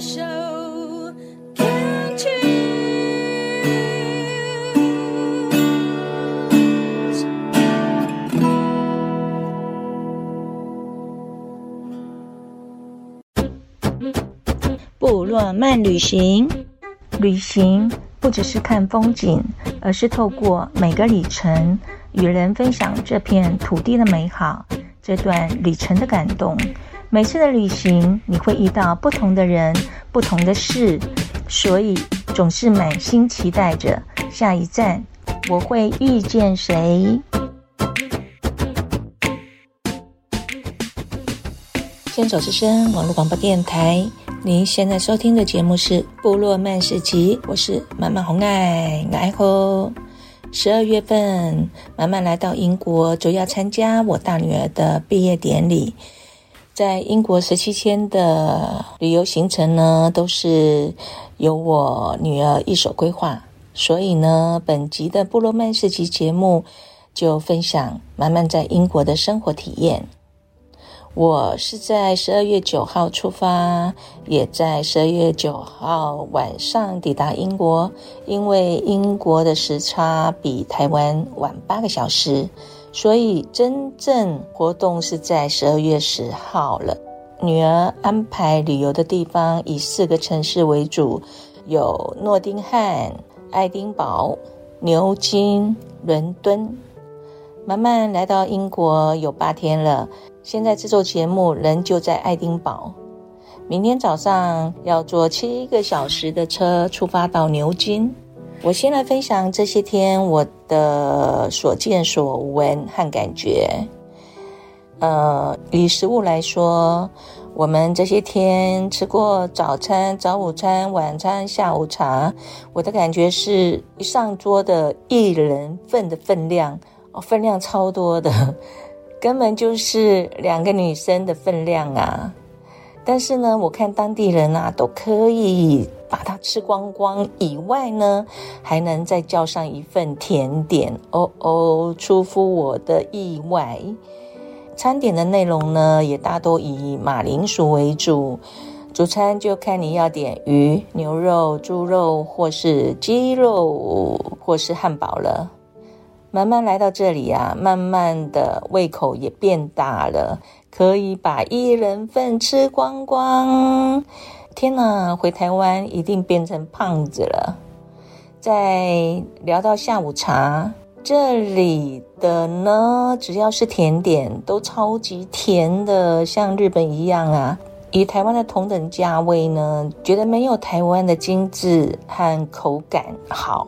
手，Can't choose。部落漫旅行，旅行不只是看风景，而是透过每个里程，与人分享这片土地的美好，这段旅程的感动。每次的旅行，你会遇到不同的人、不同的事，所以总是满心期待着下一站我会遇见谁。牵手之声网络广播电台，您现在收听的节目是《部落漫市集》，我是满满红爱爱吼。十二月份，满满来到英国，主要参加我大女儿的毕业典礼。在英国十七天的旅游行程呢，都是由我女儿一手规划。所以呢，本集的部落漫市集节目就分享满满在英国的生活体验。我是在十二月九号出发，也在十二月九号晚上抵达英国。因为英国的时差比台湾晚八个小时。所以真正活动是在十二月十号了。女儿安排旅游的地方以四个城市为主，有诺丁汉、爱丁堡、牛津、伦敦。慢慢来到英国有八天了，现在制作节目人就在爱丁堡。明天早上要坐七个小时的车出发到牛津。我先来分享这些天我的所见所闻和感觉。呃，以食物来说，我们这些天吃过早餐、早午餐、晚餐、下午茶，我的感觉是一上桌的一人份的分量，哦，分量超多的，根本就是两个女生的分量啊。但是呢，我看当地人啊都可以。把它吃光光以外呢，还能再叫上一份甜点哦哦，出乎我的意外。餐点的内容呢，也大多以马铃薯为主。主餐就看你要点鱼、牛肉、猪肉，或是鸡肉，或是汉堡了。慢慢来到这里啊，慢慢的胃口也变大了，可以把一人份吃光光。天哪，回台湾一定变成胖子了。再聊到下午茶，这里的呢，只要是甜点都超级甜的，像日本一样啊。以台湾的同等价位呢，觉得没有台湾的精致和口感好，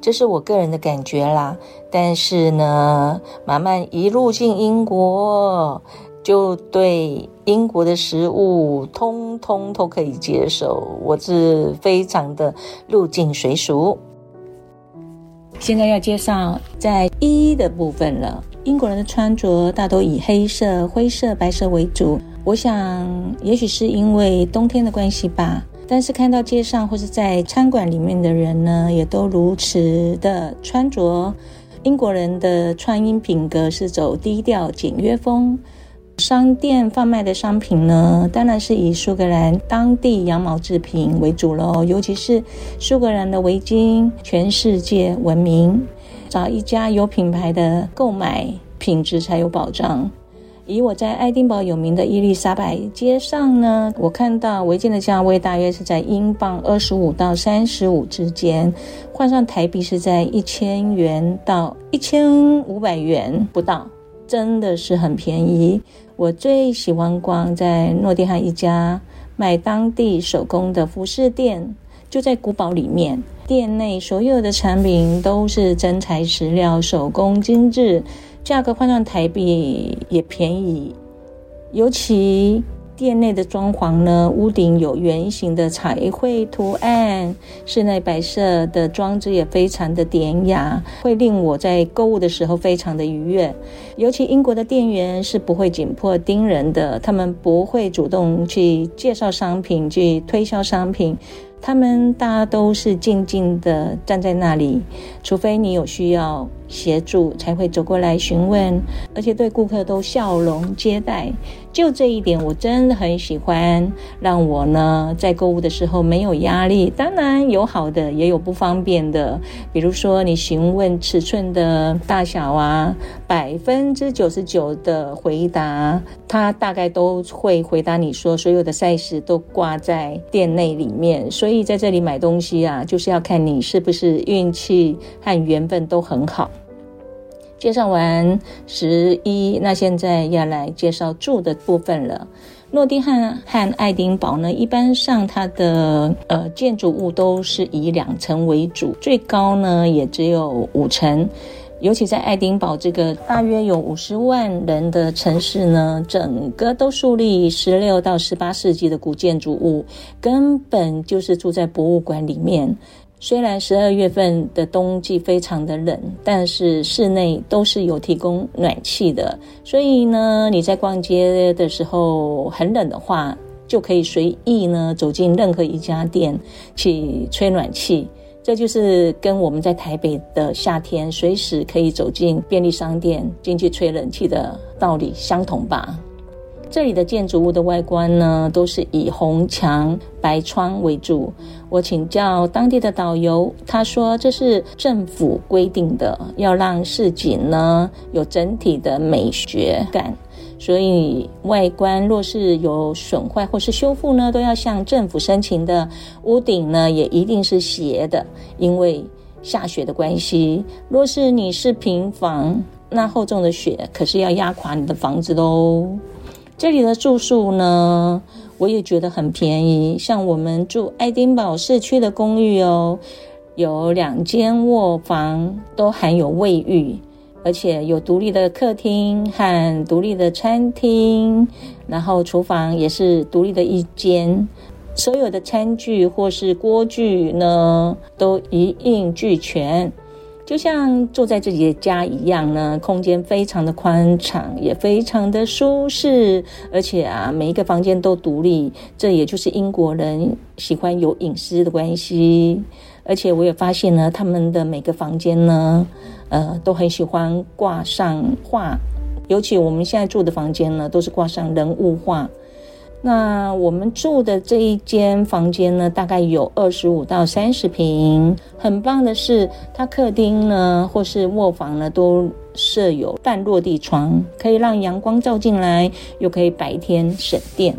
这是我个人的感觉啦。但是呢，慢慢一路进英国。就对英国的食物通通都可以接受，我是非常的入境随俗。现在要介绍在衣的部分了。英国人的穿着大都以黑色、灰色、白色为主。我想，也许是因为冬天的关系吧。但是看到街上或是在餐馆里面的人呢，也都如此的穿着。英国人的穿衣品格是走低调简约风。商店贩卖的商品呢，当然是以苏格兰当地羊毛制品为主喽，尤其是苏格兰的围巾，全世界闻名。找一家有品牌的购买，品质才有保障。以我在爱丁堡有名的伊丽莎白街上呢，我看到围巾的价位大约是在英镑二十五到三十五之间，换算台币是在一千元到一千五百元不到，真的是很便宜。我最喜欢逛在诺丁汉一家卖当地手工的服饰店，就在古堡里面。店内所有的产品都是真材实料，手工精致，价格换算台币也便宜，尤其。店内的装潢呢，屋顶有圆形的彩绘图案，室内摆设的装置也非常的典雅，会令我在购物的时候非常的愉悦。尤其英国的店员是不会紧迫盯人的，他们不会主动去介绍商品、去推销商品，他们大家都是静静的站在那里，除非你有需要，协助，才会走过来询问，而且对顾客都笑容接待。就这一点，我真的很喜欢，让我呢在购物的时候没有压力。当然有好的，也有不方便的。比如说你询问尺寸的大小啊，百分之九十九的回答，他大概都会回答你说，所有的 size 都挂在店内里面。所以在这里买东西啊，就是要看你是不是运气和缘分都很好。介绍完十一，那现在要来介绍住的部分了。诺丁汉和爱丁堡呢，一般上它的呃建筑物都是以两层为主，最高呢也只有五层。尤其在爱丁堡这个大约有五十万人的城市呢，整个都树立十六到十八世纪的古建筑物，根本就是住在博物馆里面。虽然十二月份的冬季非常的冷，但是室内都是有提供暖气的，所以呢，你在逛街的时候很冷的话，就可以随意呢走进任何一家店去吹暖气。这就是跟我们在台北的夏天随时可以走进便利商店进去吹冷气的道理相同吧。这里的建筑物的外观呢，都是以红墙白窗为主。我请教当地的导游，他说这是政府规定的，要让市景呢有整体的美学感。所以外观若是有损坏或是修复呢，都要向政府申请的。屋顶呢也一定是斜的，因为下雪的关系。若是你是平房，那厚重的雪可是要压垮你的房子喽。这里的住宿呢，我也觉得很便宜。像我们住爱丁堡市区的公寓哦，有两间卧房，都含有卫浴，而且有独立的客厅和独立的餐厅，然后厨房也是独立的一间。所有的餐具或是锅具呢，都一应俱全。就像住在自己的家一样呢，空间非常的宽敞，也非常的舒适，而且啊，每一个房间都独立，这也就是英国人喜欢有隐私的关系。而且我也发现呢，他们的每个房间呢，呃，都很喜欢挂上画，尤其我们现在住的房间呢，都是挂上人物画。那我们住的这一间房间呢，大概有二十五到三十平。很棒的是，它客厅呢或是卧房呢都设有半落地窗，可以让阳光照进来，又可以白天省电。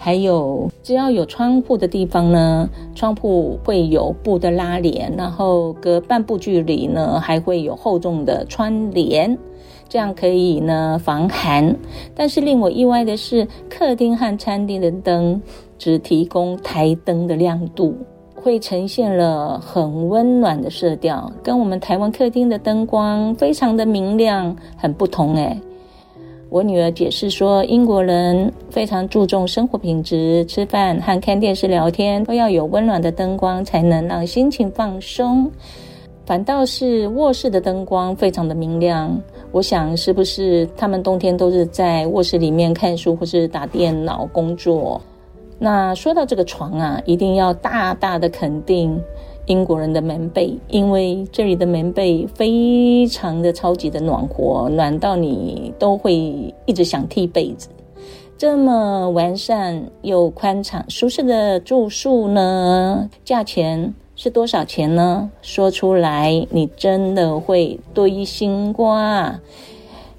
还有，只要有窗户的地方呢，窗户会有布的拉帘，然后隔半步距离呢还会有厚重的窗帘。这样可以呢防寒，但是令我意外的是，客厅和餐厅的灯只提供台灯的亮度，会呈现了很温暖的色调，跟我们台湾客厅的灯光非常的明亮，很不同诶。我女儿解释说，英国人非常注重生活品质，吃饭和看电视聊天都要有温暖的灯光，才能让心情放松。反倒是卧室的灯光非常的明亮。我想，是不是他们冬天都是在卧室里面看书或是打电脑工作？那说到这个床啊，一定要大大的肯定英国人的棉被，因为这里的棉被非常的超级的暖和，暖到你都会一直想踢被子。这么完善又宽敞、舒适的住宿呢，价钱是多少钱呢？说出来，你真的会堆心瓜。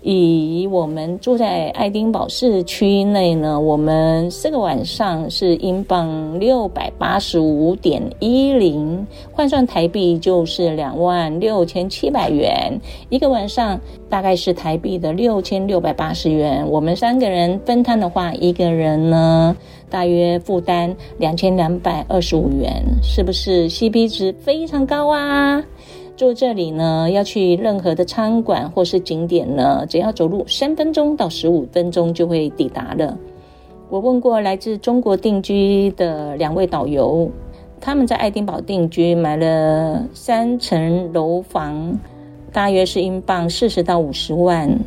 以我们住在爱丁堡市区内呢，我们四个晚上是英镑六百八十五点一零，换算台币就是两万六千七百元一个晚上，大概是台币的六千六百八十元。我们三个人分摊的话，一个人呢大约负担两千两百二十五元，是不是 CP 值非常高啊？住这里呢，要去任何的餐馆或是景点呢，只要走路三分钟到十五分钟就会抵达了。我问过来自中国定居的两位导游，他们在爱丁堡定居，买了三层楼房，大约是英镑四十到五十万，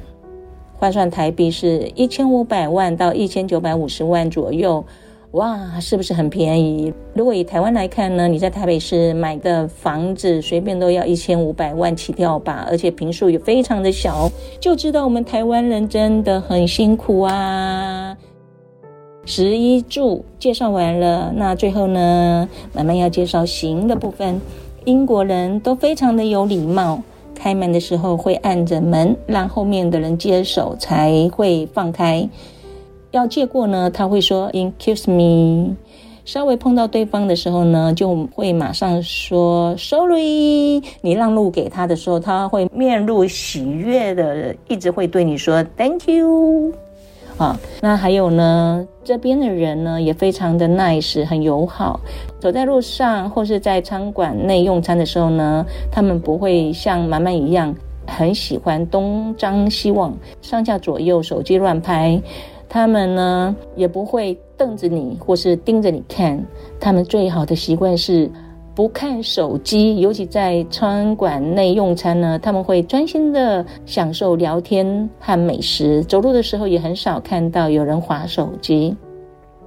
换算台币是一千五百万到一千九百五十万左右。哇，是不是很便宜？如果以台湾来看呢，你在台北市买的房子随便都要一千五百万起跳吧，而且坪数也非常的小，就知道我们台湾人真的很辛苦啊。十一住介绍完了，那最后呢，慢慢要介绍行的部分。英国人都非常的有礼貌，开门的时候会按着门，让后面的人接手才会放开。要借过呢，他会说 “Excuse me”，稍微碰到对方的时候呢，就会马上说 “Sorry”。你让路给他的时候，他会面露喜悦的，一直会对你说 “Thank you”。啊，那还有呢，这边的人呢也非常的 nice，很友好。走在路上或是在餐馆内用餐的时候呢，他们不会像妈妈一样很喜欢东张西望、上下左右手机乱拍。他们呢也不会瞪着你，或是盯着你看。他们最好的习惯是不看手机，尤其在餐馆内用餐呢，他们会专心的享受聊天和美食。走路的时候也很少看到有人划手机。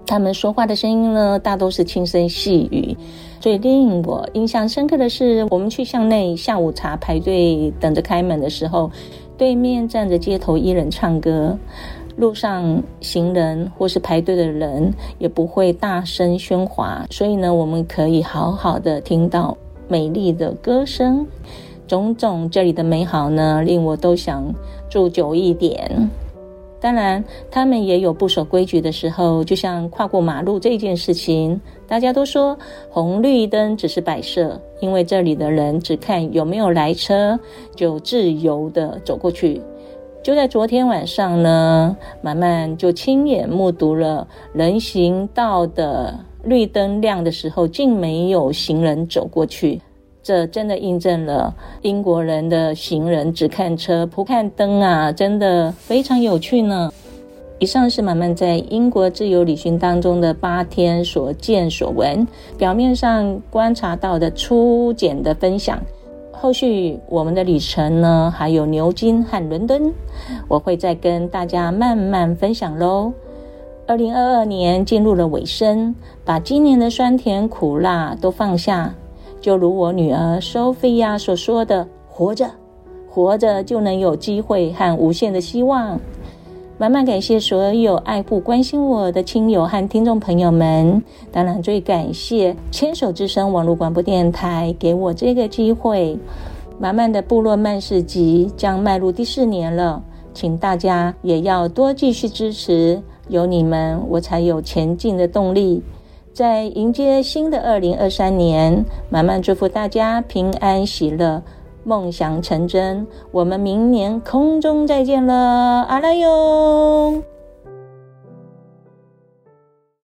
他们说话的声音呢，大都是轻声细语。最令我印象深刻的是，我们去巷内下午茶排队等着开门的时候，对面站着街头艺人唱歌。路上行人或是排队的人也不会大声喧哗，所以呢，我们可以好好的听到美丽的歌声。种种这里的美好呢，令我都想住久一点。当然，他们也有不守规矩的时候，就像跨过马路这件事情，大家都说红绿灯只是摆设，因为这里的人只看有没有来车，就自由的走过去。就在昨天晚上呢，满满就亲眼目睹了人行道的绿灯亮的时候，竟没有行人走过去。这真的印证了英国人的行人只看车不看灯啊，真的非常有趣呢。以上是满满在英国自由旅行当中的八天所见所闻，表面上观察到的初简的分享。后续我们的旅程呢，还有牛津和伦敦，我会再跟大家慢慢分享喽。二零二二年进入了尾声，把今年的酸甜苦辣都放下，就如我女儿 Sophia 所说的：“活着，活着就能有机会和无限的希望。”满满感谢所有爱护、关心我的亲友和听众朋友们，当然最感谢牵手之声网络广播电台给我这个机会。满满的部落漫市集将迈入第四年了，请大家也要多继续支持，有你们我才有前进的动力。在迎接新的二零二三年，满满祝福大家平安喜乐。梦想成真，我们明年空中再见了，阿拉哟。